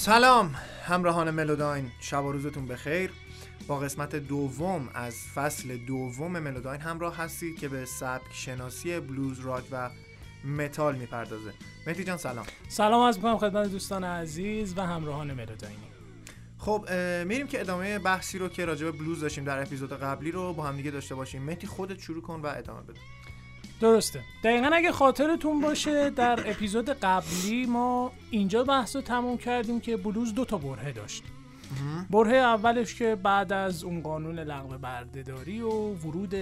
سلام همراهان ملوداین. شب و روزتون بخیر. با قسمت دوم از فصل دوم ملوداین همراه هستید که به سبک شناسی بلوز راک و متال می‌پردازه. مهدی جان سلام. سلام از می‌کنم خدمت دوستان عزیز و همراهان ملوداینی. خب میریم که ادامه بحثی رو که راجع به بلوز داشتیم در اپیزود قبلی رو با هم دیگه داشته باشیم. مهدی خودت شروع کن و ادامه بده. درسته. دقیقا اگه خاطرتون باشه در اپیزود قبلی ما اینجا بحث رو تموم کردیم که بلوز دو تا برهه داشت. برهه اولش که بعد از اون قانون لغو بردهداری و ورود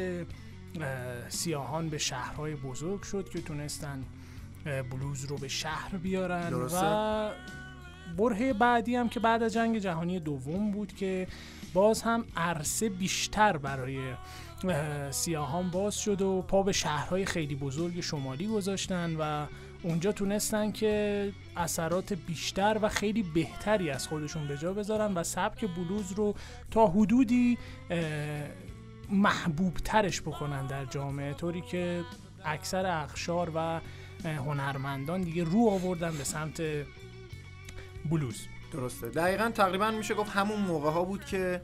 سیاهان به شهرهای بزرگ شد که تونستن بلوز رو به شهر بیارن درسته. و برهه بعدی هم که بعد از جنگ جهانی دوم بود که باز هم عرصه بیشتر برای سیاهان باز شد و پا به شهرهای خیلی بزرگ شمالی گذاشتن و اونجا تونستن که اثرات بیشتر و خیلی بهتری از خودشون به جا بذارن و سبک بلوز رو تا حدودی محبوب ترش بکنن در جامعه. طوری که اکثر اخشار و هنرمندان دیگه رو آوردن به سمت بلوز. درسته. دقیقا تقریبا میشه گفت همون موقع ها بود که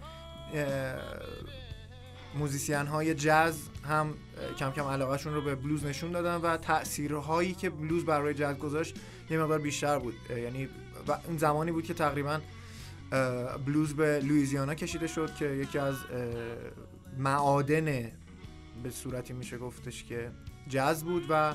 موزیسین های جاز هم کم کم علاقهشون رو به بلوز نشون دادن و تاثیرهایی که بلوز برای جاز گذاشت یه مقدار بیشتر بود. یعنی و اون زمانی بود که تقریبا بلوز به لویزیانا کشیده شد که یکی از معادن به صورتی میشه گفتش که جاز بود و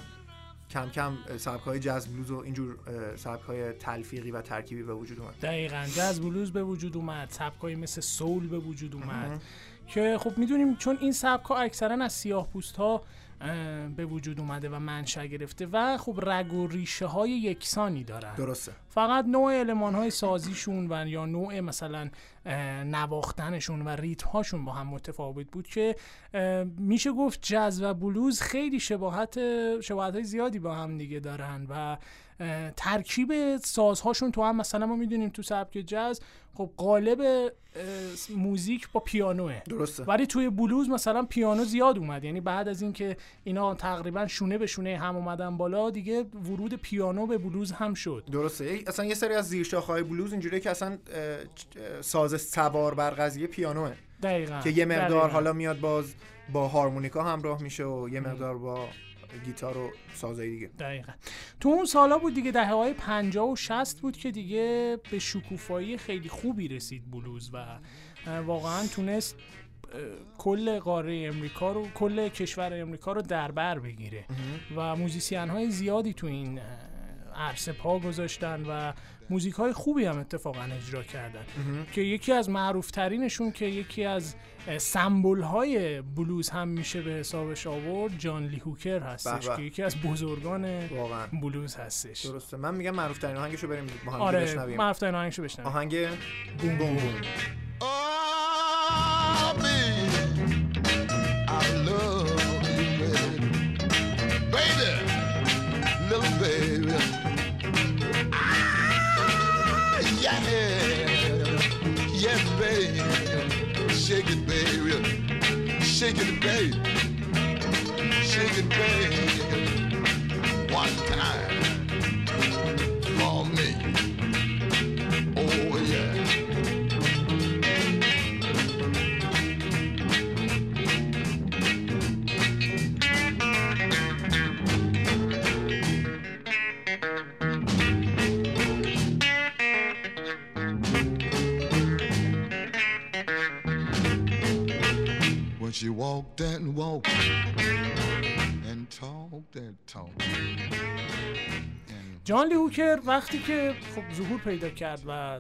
کم کم سبک های جاز بلوز و اینجور سبک های تلفیقی و ترکیبی به وجود اومد. دقیقا جاز بلوز به وجود اومد سبکایی مثل سول به وجود اومد. که خب می‌دونیم چون این سبک ها اکثرا از سیاه پوست ها به وجود اومده و منشأ گرفته و خب رگ و ریشه های یکسانی دارن. درسته. فقط نوع علمان های سازیشون و یا نوع مثلا نواختنشون و ریتم هاشون با هم متفاوت بود که میشه گفت جاز و بلوز خیلی شباهت شباهت های زیادی با هم دیگه دارن و ترکیب سازهاشون تو هم مثلا ما می‌دونیم تو سبک جاز خب قالب موزیک با پیانوه. درسته. ولی توی بلوز مثلا پیانو زیاد اومد. یعنی بعد از اینکه اینا تقریبا شونه به شونه هم اومدن بالا دیگه ورود پیانو به بلوز هم شد. درسته. اصلا یه سری از زیرشاخه‌های بلوز اینجوریه که اصلا ساز سوار بر قضیه پیانوه. دقیقا که یه مقدار دقیقاً. حالا میاد باز با هارمونیکا همراه میشه و یه مقدار با گیتار و سازهای دیگه. دقیقا. تو اون سالا بود دیگه دهه های 50 و 60 بود که دیگه به شکوفایی خیلی خوبی رسید بلوز و واقعا تونست کل قاره امریکا رو کل کشور امریکا رو در بر بگیره و موزیسین های زیادی تو این عرصه پا گذاشتن و موزیک های خوبی هم اتفاقا اجرا کردن. که یکی از معروف ترینشون که یکی از سمبل های بلوز هم میشه به حسابش آورد جان لی هوکر هستش به. که یکی از بزرگان واقعا. بلوز هستش. درسته. من میگم معروف ترین آهنگشو بریم با هم آره بشنویم. معروف ترین آهنگشو بشنویم. آهنگ بوم بوم بوم. Baby, little baby. Shake it, baby. Shake it, baby. Shake it, baby. One time When she walked and and talked. And جان لی هوکر وقتی که خب ظهور پیدا کرد و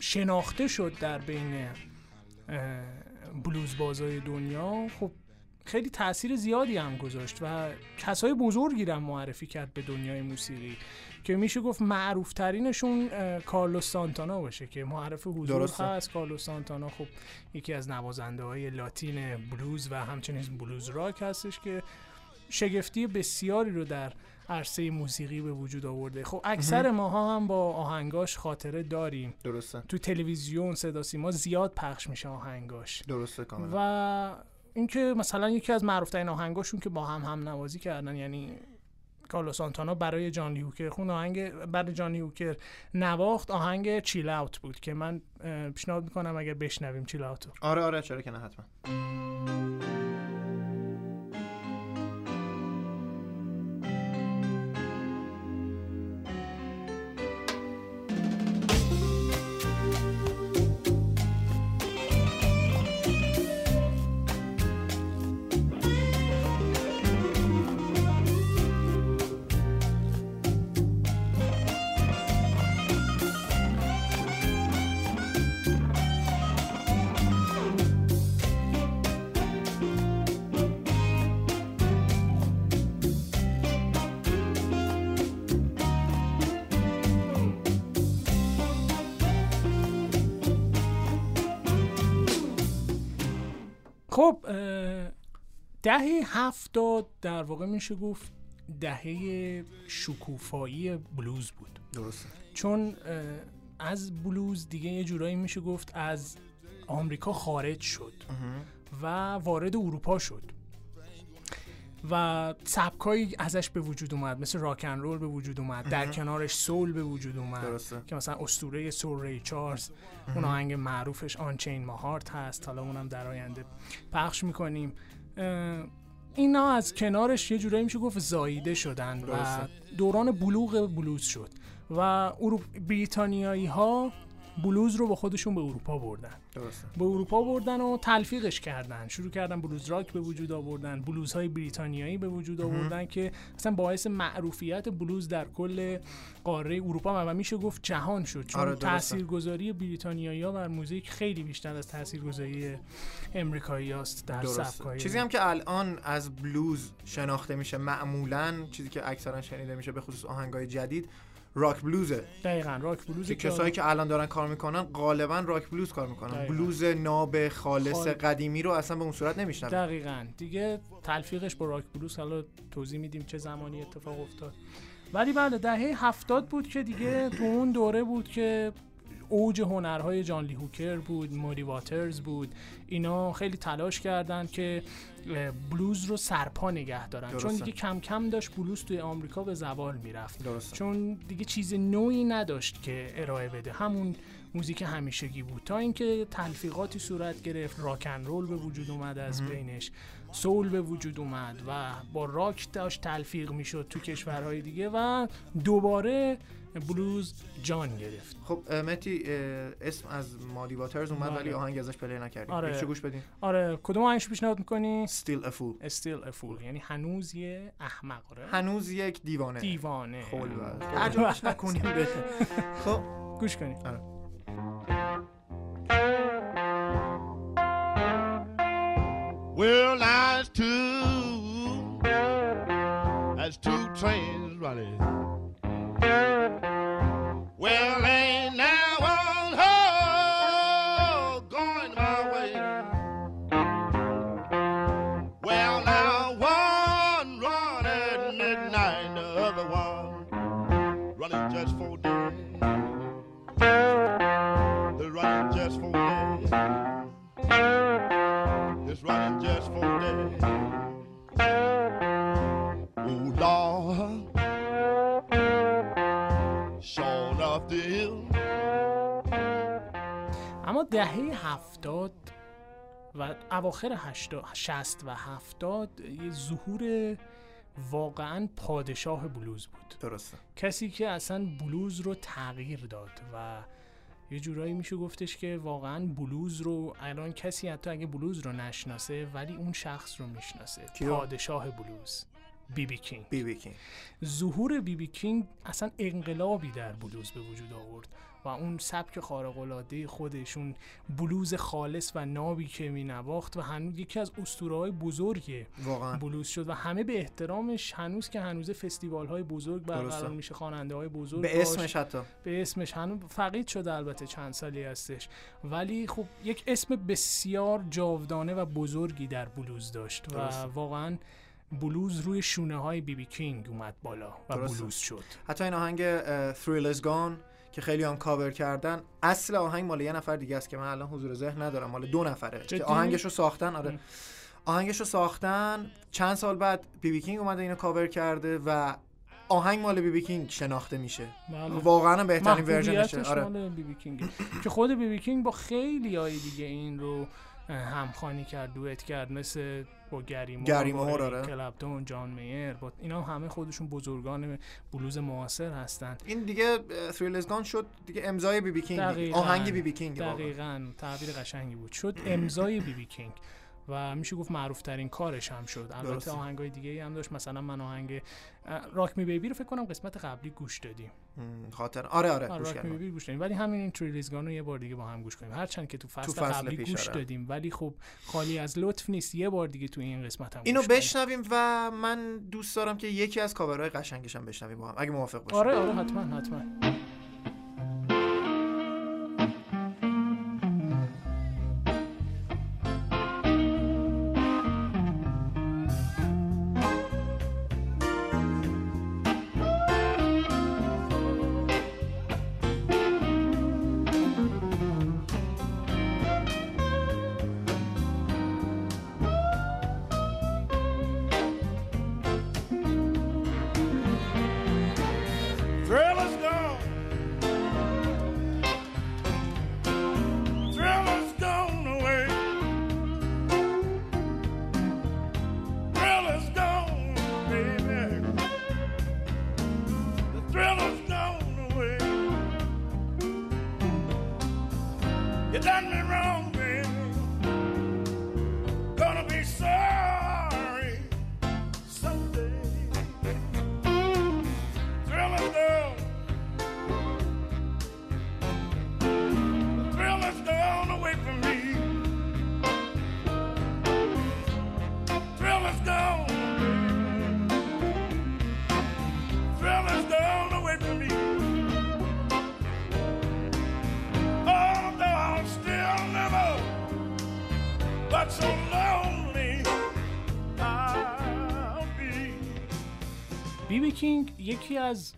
شناخته شد در بین بلوز بازای دنیا خب خیلی تاثیر زیادی هم گذاشت و کسای بزرگی هم معرفی کرد به دنیای موسیقی که میشه گفت معروف ترینشون کارلوس سانتانا باشه که معرف حضور درسته. هست. کارلوس سانتانا خب یکی از نوازنده های لاتین بلوز و همچنین بلوز راک هستش که شگفتی بسیاری رو در عرصه موسیقی به وجود آورده. خب اکثر ماها هم با آهنگاش خاطره داریم. درسته. تو تلویزیون صدا سیما زیاد پخش میشه آهنگاش. درسته کاملا. و اینکه مثلا یکی از معروف ترین آهنگاشون که با هم هم نوازی کردن یعنی کارلوس سانتانا برای جان هوکر. خون آهنگ برای جان هوکر نواخت آهنگ چیل اوت بود که من پیشنهاد می‌کنم اگر بشنویم چیل اوت آره آره چرا که نه حتما. دهه هفتاد در واقع میشه گفت دهه شکوفایی بلوز بود. درسته. چون از بلوز دیگه یه جورایی میشه گفت از آمریکا خارج شد و وارد اروپا شد. و سبکایی ازش به وجود اومد مثل راکن رول به وجود اومد در کنارش سول به وجود اومد درسته. که مثلا اسطوره سول ری چارلز اون آهنگ معروفش آن چین ماهارت هست حالا اونم در آینده پخش می‌کنیم. اینا از کنارش یه جورایی میشه گفت زاییده شدن و. دوران بلوغ بلوز شد و. بریتانیایی ها بلوز رو با خودشون به اروپا بردن. درسته. به اروپا بردن و تلفیقش کردن. شروع کردن بلوز راک به وجود آوردن بلوزهای بریتانیایی به وجود آوردن که اصلا باعث معروفیت بلوز در کل قاره اروپا و میشه گفت جهان شد. چون آره،. تاثیرگذاری بریتانیایی ها بر موزیک خیلی بیشتر از تاثیرگذاری امریکایی است در سبکای چیزی هم که الان از بلوز شناخته میشه معمولا چیزی که اکثرا شنیده میشه به خصوص آهنگای جدید راک بلوزه. دقیقا راک بلوز که کسایی که الان دارن کار می‌کنن غالبا راک بلوز کار می‌کنن. دقیقاً. بلوز ناب خالص خال- قدیمی رو اصلا به اون صورت نمیشنن دقیقا. دیگه تلفیقش با راک بلوز حالا توضیح میدیم چه زمانی اتفاق افتاد. ولی بله دهه هفتاد بود که دیگه تو اون دوره بود که اوج هنرهای جان لی هوکر بود موری واترز بود. اینا خیلی تلاش کردن که بلوز رو سرپا نگه دارن. چون. دیگه کم کم داشت بلوز توی آمریکا به زوال می‌رفت. چون دیگه چیز نوعی نداشت که ارائه بده. همون موزیک همیشگی بود. تا اینکه تلفیقاتی صورت گرفت راکن رول به وجود اومد از بینش. سول به وجود اومد و با راک داشت تلفیق می‌شد تو کشورهای دیگه و دوباره بلوز جان گرفت. خب متی اسم از مادی واترز اومد بله. ولی آهنگ ازش پلی نکردیم. آره. آره. گوش بدیم؟ آره. کدوم آهنگش پیشنهاد می‌کنی؟ Still a Fool. Still a Fool. یعنی هنوز یه احمق آره. هنوز یک دیوانه. دیوانه. خول عجبش نکنیم به. خب. گوش کنید Well, that's two. That's two trains running. Well, و اواخر هشتا- شست و هفتاد یه ظهور واقعا پادشاه بلوز بود. درسته. کسی که اصلا بلوز رو تغییر داد و یه جورایی میشه گفتش که واقعا بلوز رو الان کسی حتی اگه بلوز رو نشناسه ولی اون شخص رو می‌شناسه؟ پادشاه بلوز. بی بی کینگ بی بی کینگ ظهور بی بی کینگ اصلا انقلابی در بلوز به وجود آورد. و اون سبک خارق‌العاده خودشون بلوز خالص و نابی که می نواخت و هنوز یکی از اسطوره های بزرگ واقعا بلوز شد و همه به احترامش هنوز که هنوز فستیوال های بزرگ برقرار. میشه خواننده های بزرگ به. اسمش حتی به اسمش هنوز فقید شده البته چند سالی هستش ولی خب یک اسم بسیار جاودانه و بزرگی در بلوز داشت درسته. و واقعا بلوز روی شونه های بی بی کینگ اومد بالا و درسته. بلوز شد حتی این آهنگ Thrill is Gone که خیلی هم کاور کردن اصل آهنگ مال یه نفر دیگه است که من الان حضور ذهن ندارم مال دو نفره جدی؟ که آهنگش رو ساختن آره. آهنگش رو ساختن چند سال بعد بی بی کینگ اومده اینو کاور کرده و آهنگ مال بیبی کینگ شناخته میشه بله. واقعا بهترین version شه آره مال بی بی کینگه. که خود بی بی کینگ با خیلی های دیگه این رو اه، همخوانی کرد دوئت کرد مثل با گری مور گری با مور، اریک آره. کلپتون جان میر با اینا همه خودشون بزرگان بلوز معاصر هستن این دیگه تھریلزگان شد دیگه امضای بیبی کینگ دیگه. دقیقاً. آهنگ بیبی کینگ واقعا. دقیقا تعبیر قشنگی بود شد امضای بی بی کینگ و میشه گفت معروف ترین کارش هم شد. البته درسته. آهنگ های دیگه هم داشت. مثلا من آهنگ راک می بیبی رو فکر کنم قسمت قبلی گوش دادیم. خاطر. آره آره آره، گوش راک می بیبی گوش دادیم. ولی همین این تریلیزگان رو یه بار دیگه با هم گوش کنیم. هرچند که تو فصل, فصل قبلی پیش، گوش آره. دادیم. ولی خب خالی از لطف نیست. یه بار دیگه تو این قسمت هم اینو. بشنویم و من دوست دارم که یکی از کاورهای قشنگش هم بشنویم با هم اگه موافق باشی. آره آره حتما حتما. بی بی کینگ یکی از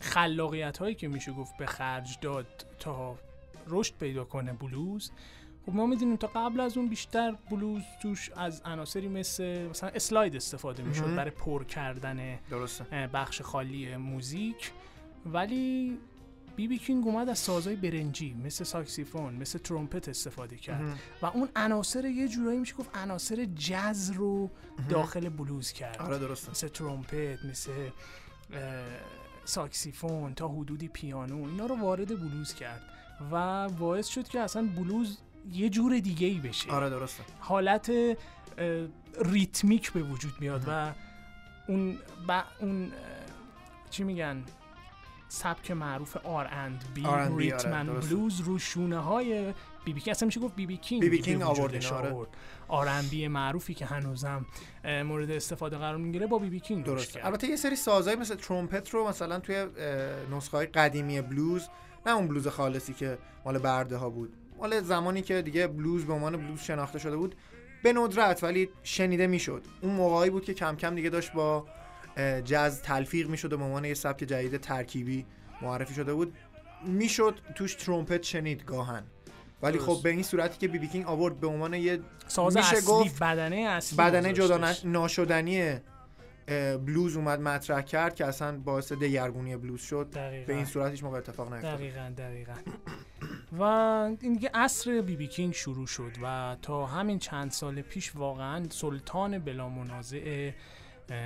خلاقیت هایی که میشه گفت به خرج داد تا رشد پیدا کنه بلوز خب ما می‌دونیم تا قبل از اون بیشتر بلوز توش از عناصری مثل مثلا slide استفاده می‌شد. برای پر کردن درسته بخش خالی موزیک ولی بی بی کینگ اومد از سازهای برنجی مثل ساکسیفون مثل ترومپت استفاده کرد. و اون عناصر یه جورایی میشه گفت عناصر جز رو داخل بلوز کرد. آره درسته. مثل ترومپت مثل ساکسیفون تا حدودی پیانو اینا رو وارد بلوز کرد. و باعث شد که اصلا بلوز یه جور دیگه ای بشه. آره درسته. حالت ریتمیک به وجود میاد و اون با اون چی میگن؟ سبک معروف R&B آره، rhythm and blues رو شونه های بی بی اصلا میشه گفت بی بی کینگ بی بی کینگ آورد وجودش اینا، آره. آورد R&B معروفی که هنوزم مورد استفاده قرار می‌گیره با بی بی کینگ کرد. البته یه سری سازهای مثل ترومپت رو مثلا توی نسخه های قدیمی بلوز نه اون بلوز خالصی که مال برده ها بود مال زمانی که دیگه بلوز به عنوان بلوز شناخته شده بود به ندرت ولی شنیده می‌شد اون موقعی بود که کم کم دیگه داشت با جاز تلفیق می‌شد و به عنوان یه سبک جدید ترکیبی معرفی شده بود. می‌شد توش ترومپت شنید گاهاً. ولی. خب به این صورتی که بیبی کینگ آورد به عنوان یه ساز میشه اصلی گفت بدنه اصلی بدنه جدا ناشدنی بلوز اومد مطرح کرد که اصلا باعث دگرگونی بلوز شد. دقیقاً. به این صورت هیچ موقع اتفاق نیفتاد. دقیقا دقیقا. و این دیگه عصر بی بی کینگ شروع شد و تا همین چند سال پیش واقعا سلطان بلا منازع اه،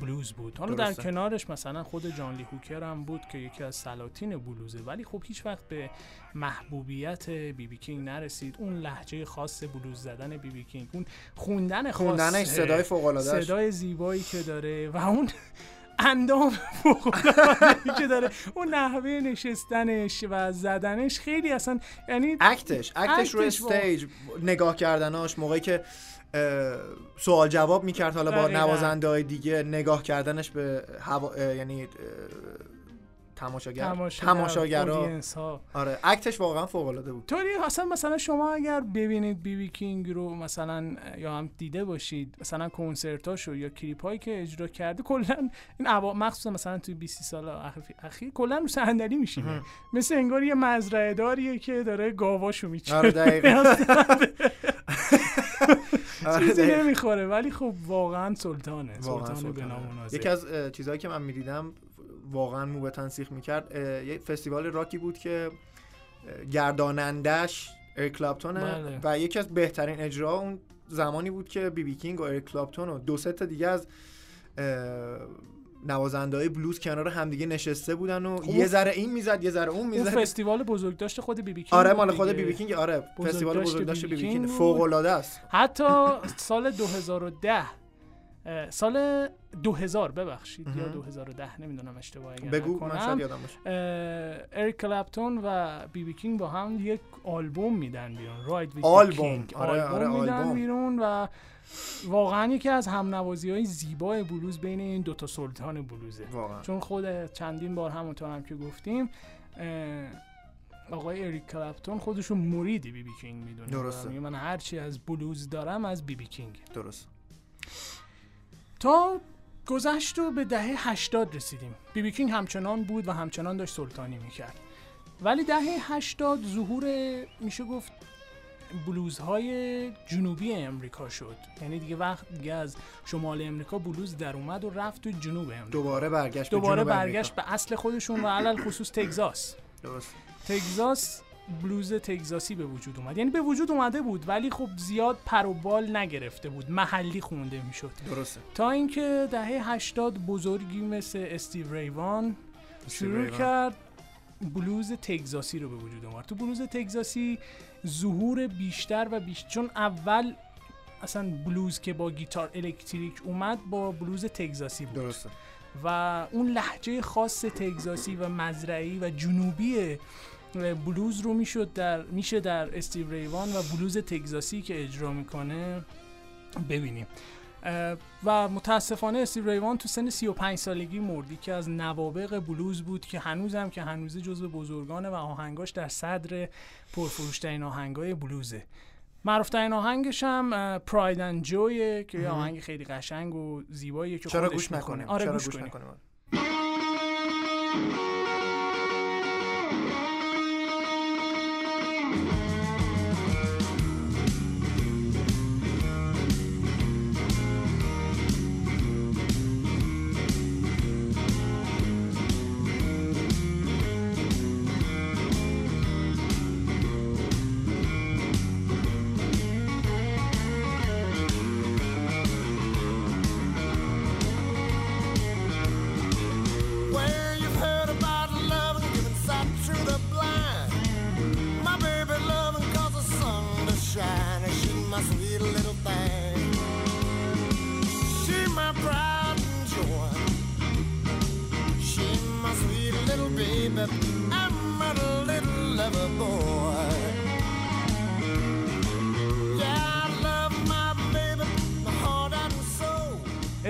بلوز بود حالا در. کنارش مثلا خود جان لی هوکر هم بود که یکی از سلاطین بلوزه ولی خب هیچ وقت به محبوبیت بی بی کینگ نرسید اون لهجه خاص بلوز زدن بی بی کینگ اون خوندن خاص خوندنش صدای فوق صدای زیبایی که داره و اون اندام که داره اون نحوه نشستنش و زدنش خیلی اصلا یعنی act ش act ش رو act ش واقعا. stage نگاه کردناش موقعی که سوال جواب می‌کرد حالا با. نوازنده های دیگه نگاه کردنش به هوا یعنی تماشاگر؟ تماشاگر تماشاگرا؟ آره اکتش واقعا فوق العاده بود. طوری اصلا مثلا شما اگر ببینید بی بی کینگ رو مثلا یا هم دیده باشید مثلا کنسرتاشو یا کلیپ هایی که اجرا کرده کلا این عوا مخصوصا مثلا توی 20 سال اخیر, اخیر کلا رو صندلی میشینه. مثل انگار یه مزرعه داریه که داره گاواشو آره دقیقاً. آره، چیزی دقیقاً. نمی‌خوره ولی خب واقعا سلطانه سلطان به. یکی از چیزهایی که من می‌دیدم واقعا مو به تن سیخ می‌کرد یه فستیوال راکی بود که گردانندش اریک کلاپتونه بله. و یکی از بهترین اجرا اون زمانی بود که بی بی کینگ و اریک کلاپتون و دو سه تا دیگه از نوازنده های بلوز کنار همدیگه نشسته بودن و خب یه اون- ذره این می‌زد یه ذره اون اون می‌زد فستیوال بزرگ داشته خود بیبی کینگ آره مال خود. بی بی کینگ آره فستیوال بزرگداشت بزرگداشت بی بی بی بی کینگ. فوق العاده است حتی سال 2010 اه، سال 2000 ببخشید یا مهم. 2010 نمی‌دونم اشتباه اگر بگو من. شاید یادم باشه اریک کلپتون و بی بی کینگ با هم یک آلبوم میدن بیرون Ride with آلبوم. آره، آره، میدن آلبوم. بیرون و واقعا یکی از هم نوازی های زیبای بلوز بین این دوتا سلطان بلوزه. واقعا. چون خود چندین بار همونطور هم که گفتیم آقای اریک کلپتون خودشون مرید بی بی کینگ می‌دونه. درسته. من هرچی از بلوز دارم از بی بی کینگ. درست. تا گذشت و به دهه 80 رسیدیم. بی بی کینگ همچنان بود و همچنان داشت سلطانی می‌کرد. ولی دهه 80 ظهور میشه گفت بلوزهای جنوبی امریکا شد. یعنی دیگه وقت دیگه از شمال امریکا بلوز در اومد و رفت تو جنوب امریکا. دوباره برگشت به دوباره جنوب برگشت امریکا. به اصل خودشون و علل خصوص تگزاس. درست. تگزاس بلوز تگزاسی به وجود اومد. یعنی به وجود اومده بود ولی خب زیاد پر و بال نگرفته بود. محلی خونده می‌شد. درسته. تا اینکه دهه 80 بزرگی مثل استیو ریوان شروع ریوان. کرد بلوز تگزاسی رو به وجود آورد. تو بلوز تگزاسی ظهور بیشتر و بیشتر چون اول اصلا بلوز که با گیتار الکتریک اومد با بلوز تگزاسی بود. درسته. و اون لحجه خاص تگزاسی و مزرعی و جنوبی بلوز رو می‌شد در میشه در استیو ریوان و بلوز تگزاسی که اجرا می‌کنه ببینیم. و متاسفانه استیو ریوان تو سن 35 سالگی مردی که از نوابق بلوز بود که هنوزم که هنوزه جزو بزرگانه و آهنگاش در صدر پرفروشترین آهنگای بلوزه معروفترین آهنگش هم پراید اند جویه که یه. آهنگ خیلی قشنگ و زیباییه که چرا گوش. نکنیم آره چرا گوش, گوش کنیم. نکنیم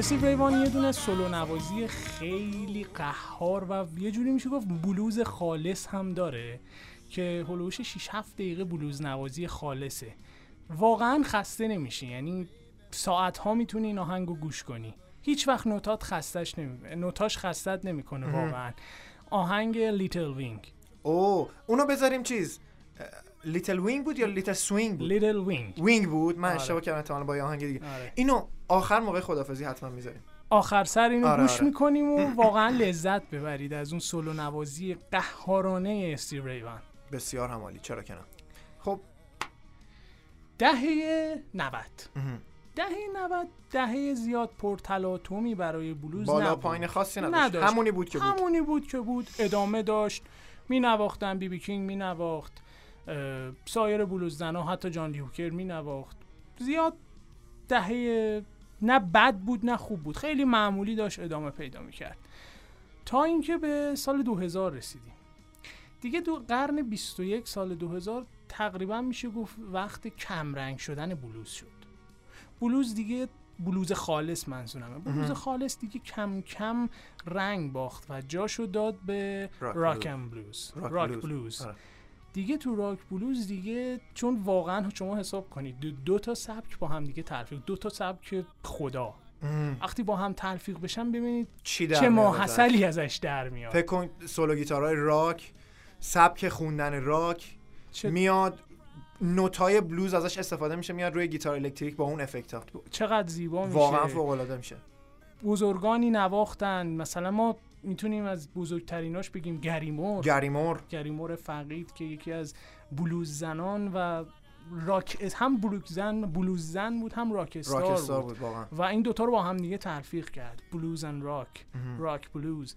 استیو ری وان یه دونه سولو نوازی خیلی قهار و یه جوری میشه گفت بلوز خالص هم داره که هلوش 6 7 دقیقه بلوز نوازی خالصه. واقعا خسته نمیشی یعنی ساعت ها می‌تونی این آهنگو گوش کنی. هیچ وقت نوتات خستش نمی... نوتاش خستت نمی‌کنه واقعا. آهنگ Little Wing. او اونو بذاریم چیز؟ Little Wing بود یا Little Swing بود Little Wing Wing بود من آره. اشتباه کردم احتمالاً با یه آهنگ دیگه آره. اینو آخر موقع خدافظی حتما می‌ذاریم آخر سر اینو آره، گوش آره. می‌کنیم و واقعا لذت ببرید از اون سولو نوازی قهارانه استیو ریوان بسیار همالی چرا که نه خب دهه 90 مهم. دهه 90 دهه زیاد پرتلاطمی برای بلوز بالا نبود. پایین خاصی نداشت. نداشت. همونی بود که بود همونی بود که بود ادامه داشت می نواختن بی بی کینگ می نواخت سایر بلوز زنا حتی جان لیوکر می نواخت. زیاد دهه نه بد بود نه خوب بود. خیلی معمولی داشت ادامه پیدا می کرد. تا اینکه به سال 2000 رسیدیم. دیگه دو قرن 21 سال 2000 تقریبا میشه گفت وقت کمرنگ شدن بلوز شد. بلوز دیگه بلوز خالص منظورمه. بلوز خالص دیگه کم کم رنگ باخت و جاشو داد به راک راک بلوز. راک راک بلوز. بلوز. دیگه تو راک بلوز دیگه چون واقعا شما حساب کنید دو, دو تا سبک با هم دیگه تلفیق دو تا سبک خدا. وقتی با هم تلفیق بشن ببینید چی در چه ماحصلی ازش در میاد. فکر کن سولو گیتارهای راک سبک خوندن راک چه- میاد نوتای بلوز ازش استفاده میشه میاد روی گیتار الکتریک با اون افکت ها چقدر زیبا میشه. واقعا فوق العاده میشه. بزرگانی نواختن. مثلا ما می‌تونیم از بزرگتریناش بگیم گری مور. گری مور. گری مور فقید که یکی از بلوز زنان و راک هم بلوز زن بلوز زن بود هم rock star, rock star بود. بود و این دوتا رو با هم دیگه تلفیق کرد. blues and rock. مهم. راک بلوز.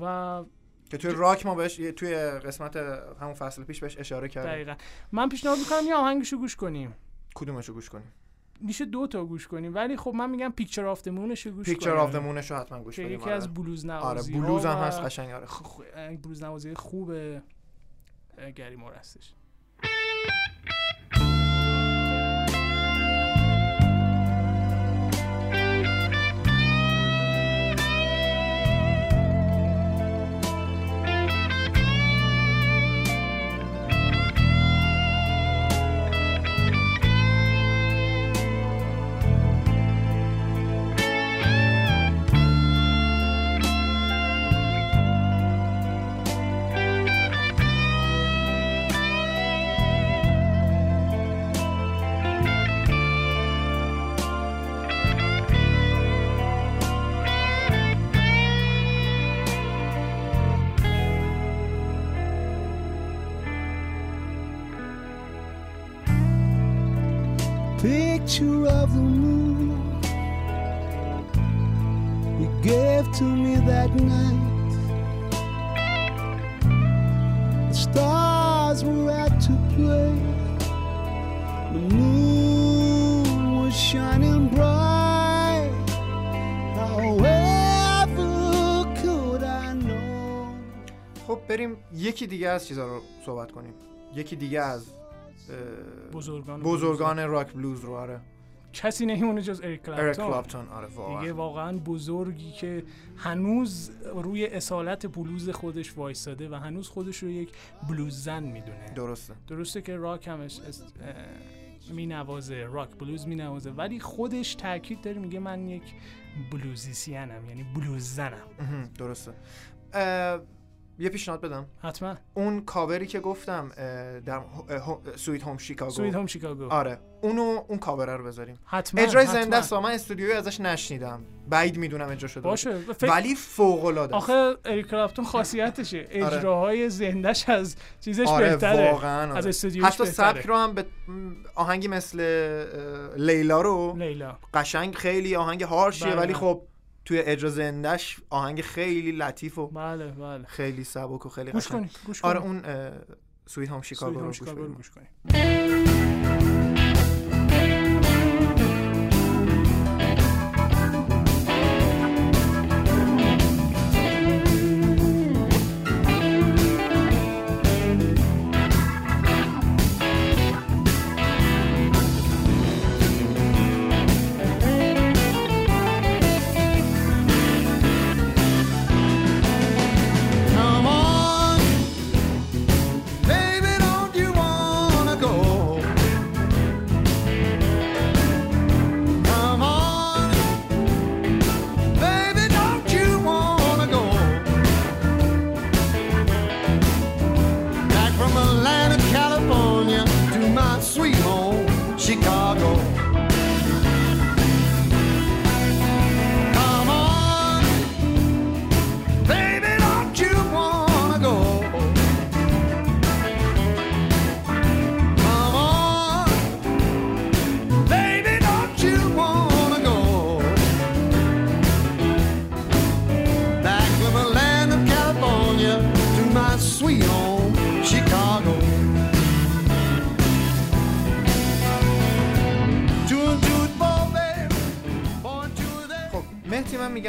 و که توی راک ما بهش توی قسمت همون فصل پیش بهش اشاره کردیم. دقیقا. من پیشنهاد می‌کنم یه آهنگشو گوش کنیم. کدومشو گوش کنیم؟ میشه دو تا گوش کنیم. ولی خب من میگم Picture of the Moon شو گوش Picture کنیم. of the Moon ش رو حتما گوش کنیم یکی آره. از بلوز آره نوازی بلوز هم هست قشنگ آره. بلوز نوازی خوب اه، گریمور هستش. یکی دیگه از چیزا رو صحبت کنیم. یکی دیگه از بزرگان بزرگان راک بلوز رو آره. کسی نمیمونه جز اریک اریک کلپتون. کلاپتون آره واقعا. دیگه واقعا بزرگی که هنوز روی اصالت بلوز خودش وایستاده و هنوز خودش رو یک بلوز زن می‌دونه. درسته. درسته که راک همش می نوازه راک بلوز می نوازه ولی خودش تاکید داره میگه من یک بلوزیسینم یعنی بلوز زنم. درسته. یه پیشنهاد بدم حتما اون کاوری که گفتم در Sweet Home Chicago Sweet Home Chicago آره اونو اون کاوره رو بذاریم حتما اجرای حتما. زنده است من استودیویی ازش نشنیدم بعید می‌دونم اجرا شده باشه. فکر- ولی فوق العاده. آخه اریک کلپتون خاصیتشه اجراهای زنده‌ش از چیزش آره بهتره واقعا از آره. استودیوش حتی بهتره. سبک رو هم به آهنگی مثل Layla رو Layla قشنگ خیلی آهنگ harsh یه بله. ولی خب توی اجرا زندهش آهنگ خیلی لطیف و بله بله. خیلی سبک و خیلی گوش قشنگ. کنید گوش آره اون سویت هوم شیکاگو رو. گوش کنید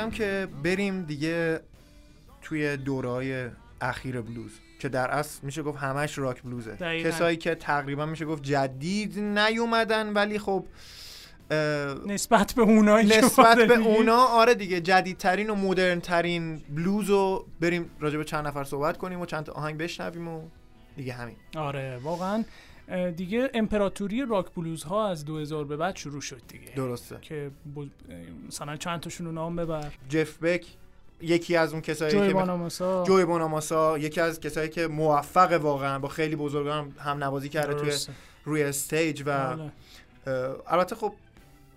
میگم که بریم دیگه توی دورهای اخیر بلوز که در اصل میشه گفت همش راک بلوزه دقیقاً. کسایی که تقریبا میشه گفت جدید نیومدن ولی خب نسبت به اونایی نسبت به. اونا آره دیگه جدیدترین و مدرن ترین بلوز رو بریم راجع به چند نفر صحبت کنیم و چند تا آهنگ بشنویم و دیگه همین آره واقعا دیگه امپراتوری راک بلوز ها از 2000 به بعد شروع شد دیگه درسته که اه، مثلا چند تاشون رو نام ببر جف بک یکی از اون کسایی جوی که باناماسا جوی بوناماسا یکی از کسایی که موفق واقعا با خیلی بزرگان هم نوازی کرده توی. روی استیج و بله. البته خب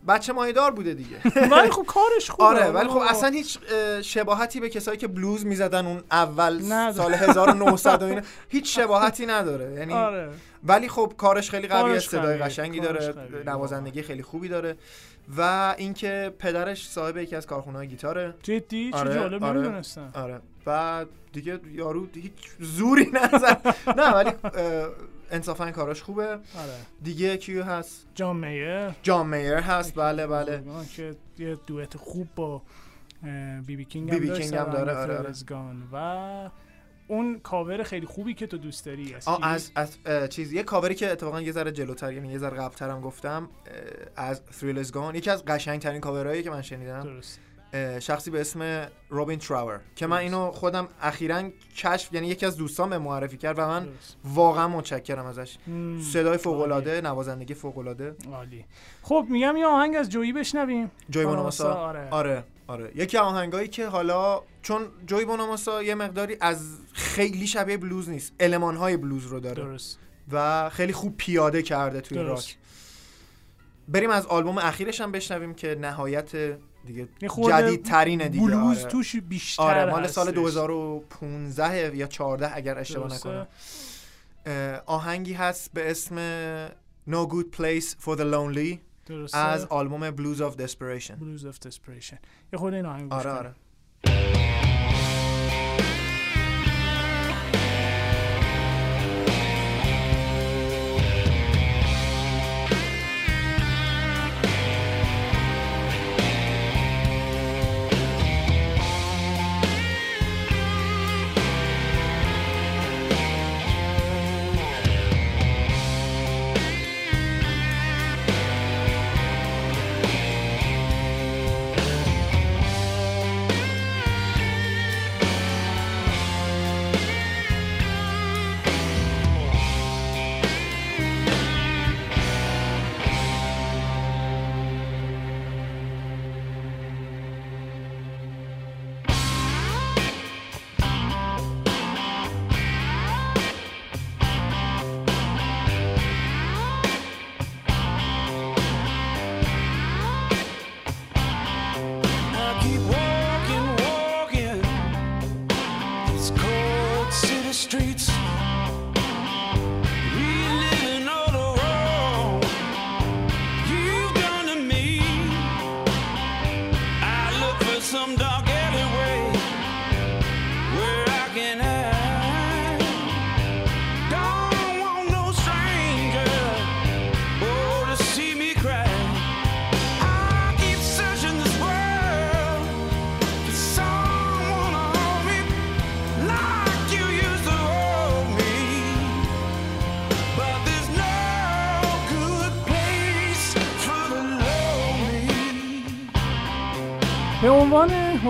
بچه مایدار بوده دیگه. ولی خب کارش خوبه. آره ولی خب اصلا هیچ اه، شباهتی به کسایی که بلوز می‌زدن اون اول. سال 1900 و اینا هیچ شباهتی نداره. یعنی آره. ولی خب کارش خیلی قویه صدای. قشنگی داره. نوازندگی خیلی خوبی داره. و اینکه پدرش صاحب یکی از کارخونه گیتاره. جدی؟ چه آره، جالب آره. نمی‌دونستم. آره. و دیگه یارو هیچ زوری نزد. نه ولی انصافا کاراش خوبه. آره. دیگه کیو هست؟ جان میر. جان میر هست. بله بله. که یه دوئت خوب با بی بی کینگ بی هم بی داشت کینگ هم داره، آره، آره. و اون کاور خیلی خوبی که تو دوست داری از؟ از از اه، چیز یه کاوری که اتفاقا یه ذره جلوتر یعنی یه ذره قبلتر هم گفتم از Thrill is Gone یکی از قشنگترین کاورهایی که من شنیدم. درست شخصی به اسم روبین تراور که من اینو خودم اخیرا کشف یعنی یکی از دوستان به معرفی کرد و من. واقعا متشکرم ازش. صدای فوق العاده نوازندگی فوق العاده عالی. خب میگم یه آهنگ از جویی بشنویم. جوی بوناماسا، آره. آره آره. یکی آهنگایی که حالا چون جوی بوناماسا یه مقداری از خیلی شبیه بلوز نیست المانهای بلوز رو داره. درست. و خیلی خوب پیاده کرده توی درست. راک بریم از آلبوم اخیرش هم بشنویم که نهایت دیگه جدیدترینه دیگه بلوز آره. توش بیشتر آره مال سال هستش. 2015 یا 14 اگر اشتباه؟ نکنم آهنگی هست به اسم No Good Place for the Lonely درسته از آلبوم Blues of Desperation بلوز اف دسپریشن یه خورده این آهنگ آره. آره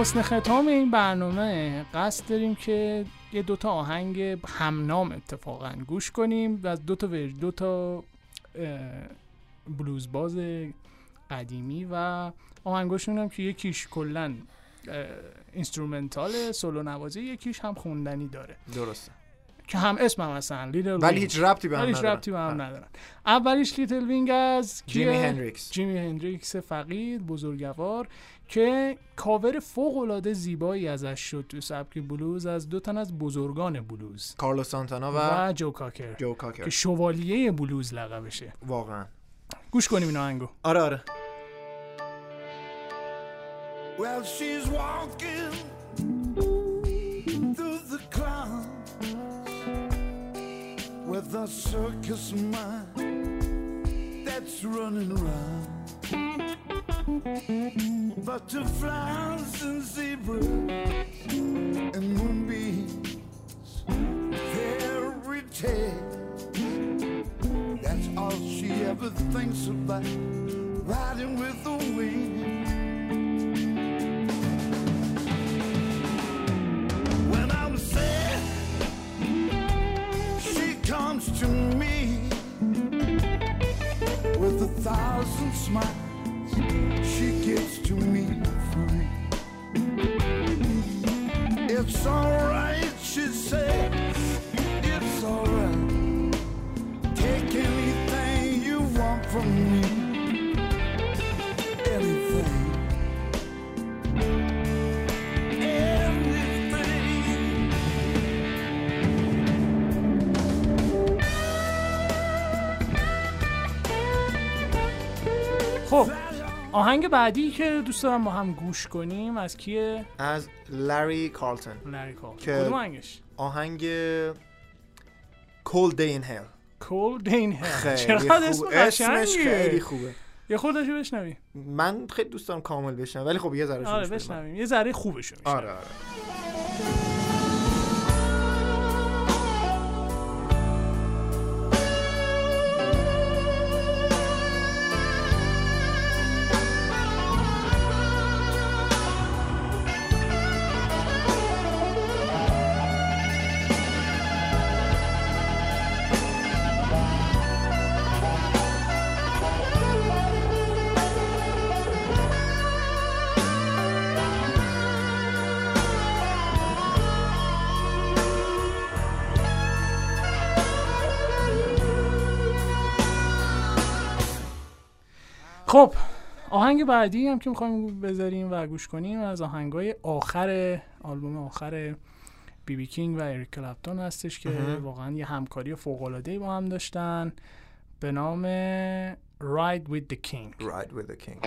حسن ختام این برنامه قصد داریم که یه دوتا آهنگ همنام اتفاقا گوش کنیم و از دوتا ور دوتا اه، بلوز باز قدیمی و آهنگاشون هم که یکیش کلا instrumental سولو نوازی یکیش هم خوندنی داره. درسته. که هم اسم هم هستن Little ولی هیچ ربطی به هم ندارن. ربطی به هم. ندارن. اولیش Little Wing از جیمی؟ هندریکس جیمی هندریکس فقید بزرگوار که کاور فوق العاده زیبایی ازش شد تو سبک بلوز از دو تن از بزرگان بلوز. کارلوس سانتانا و و جو کاکر جو کاکر که شوالیه بلوز لقبشه. واقعا. گوش کنیم این آهنگو. آره آره. Well, she's walking with a circus mind that's running around. Butterflies and zebras and moonbeams, fairy tales. That's all she ever thinks about, riding with the wind. Comes to me with a thousand smiles. She gives to me free. It's alright, she says. آهنگ بعدی که دوست دارم با هم گوش کنیم از کیه؟ از لری کارلتون لری که- کدوم آهنگش؟ آهنگ Cold Day in Hell. کول دین هل خیلی چقدر اسم اسمش. خیلی خوبه. یه خودشو بشنویم من خیلی دوست دارم کامل بشنم ولی خب یه ذره آره. بشنویم. یه ذره بشنویم آره آره. خب آهنگ بعدی هم که می‌خوایم بذاریم و گوش کنیم از آهنگای آخر آلبوم آخر بی بی کینگ و اریک کلپتون هستش که. واقعا یه همکاری فوق با هم داشتن به نام Ride with the King Ride with the King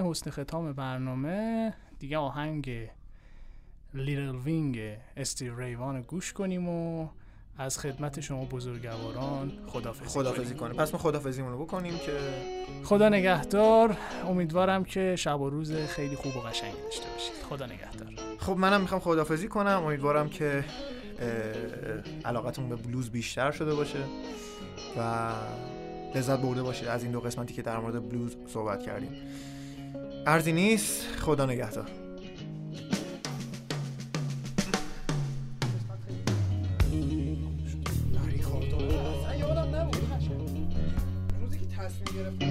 حسن ختام برنامه دیگه آهنگ Little Wing استیو ری وان گوش کنیم و از خدمت شما بزرگواران خدافظی خدافظی کنه پس ما خدافظیمون رو بکنیم که خدا نگهدار. امیدوارم که شب و روز خیلی خوب و قشنگی داشته باشید. خدا نگهدار. خب منم می‌خوام خدافظی کنم. امیدوارم که علاقتون به بلوز بیشتر شده باشه و لذت برده باشید از این دو قسمتی که در مورد بلوز صحبت کردیم. ارزی نیست. خدا نگهدار. تصمیم گرفتم